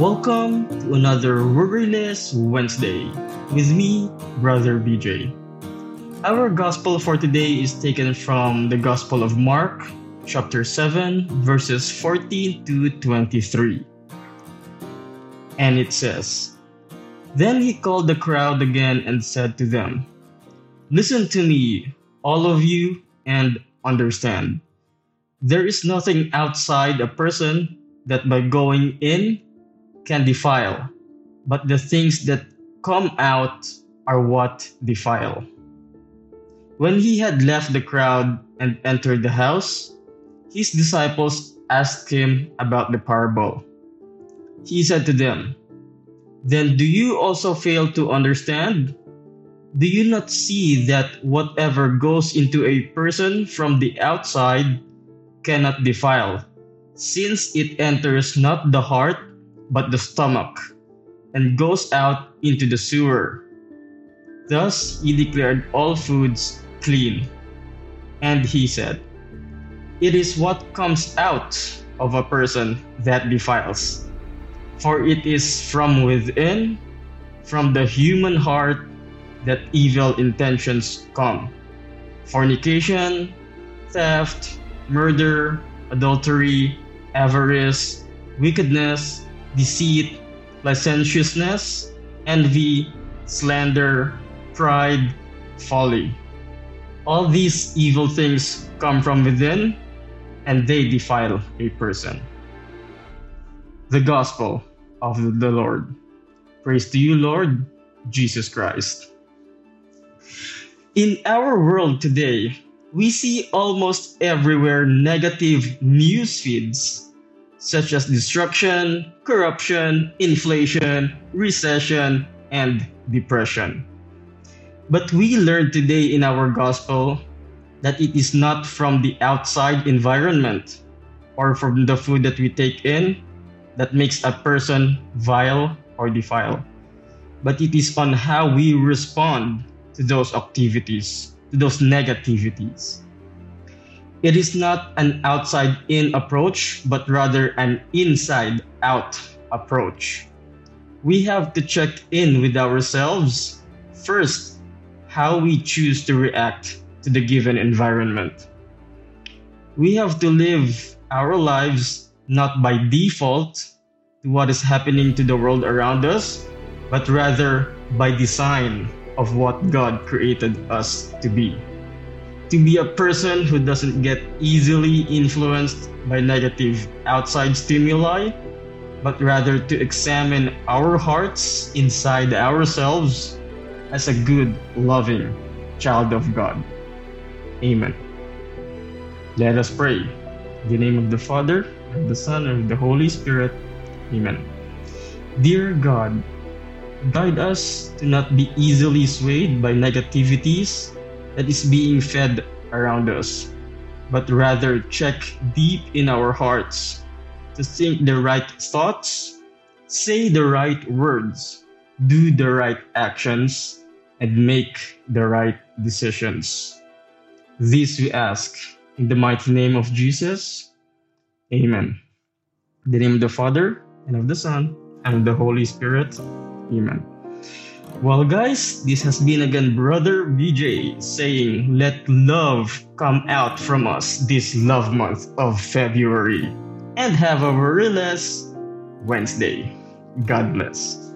Welcome to another Worryless Wednesday with me, Brother BJ. Our gospel for today is taken from the Gospel of Mark, chapter 7, verses 14 to 23. And it says, Then he called the crowd again and said to them, Listen to me, all of you, and understand. There is nothing outside a person that by going in can defile, but the things that come out are what defile. When he had left the crowd and entered the house, his disciples asked him about the parable. He said to them, Then do you also fail to understand? Do you not see that whatever goes into a person from the outside cannot defile, since it enters not the heart, but the stomach, and goes out into the sewer. Thus he declared all foods clean. And he said, It is what comes out of a person that defiles. For it is from within, from the human heart, that evil intentions come fornication, theft, murder, adultery, avarice, wickedness, deceit, licentiousness, envy, slander, pride, folly. All these evil things come from within and they defile a person. The Gospel of the Lord. Praise to you, Lord Jesus Christ. In our world today, we see almost everywhere negative news feeds such as destruction, corruption, inflation, recession, and depression. But we learn today in our gospel that it is not from the outside environment or from the food that we take in that makes a person vile or defile, but it is on how we respond to those activities to those negativities. It is not an outside in approach, but rather an inside out approach. We have to check in with ourselves first, how we choose to react to the given environment. We have to live our lives not by default to what is happening to the world around us, but rather by design of what God created us to be. To be a person who doesn't get easily influenced by negative outside stimuli, but rather to examine our hearts inside ourselves as a good, loving child of God. Amen. Let us pray. In the name of the Father, and the Son, and the Holy Spirit. Amen. Dear God, guide us to not be easily swayed by negativities that is being fed around us, but rather check deep in our hearts to think the right thoughts, say the right words, do the right actions, and make the right decisions. This we ask in the mighty name of Jesus. Amen. In the name of the Father, and of the Son, and of the Holy Spirit. Amen. Well, guys, this has been again Brother BJ saying, Let love come out from us this love month of February. And have a very Wednesday. God bless.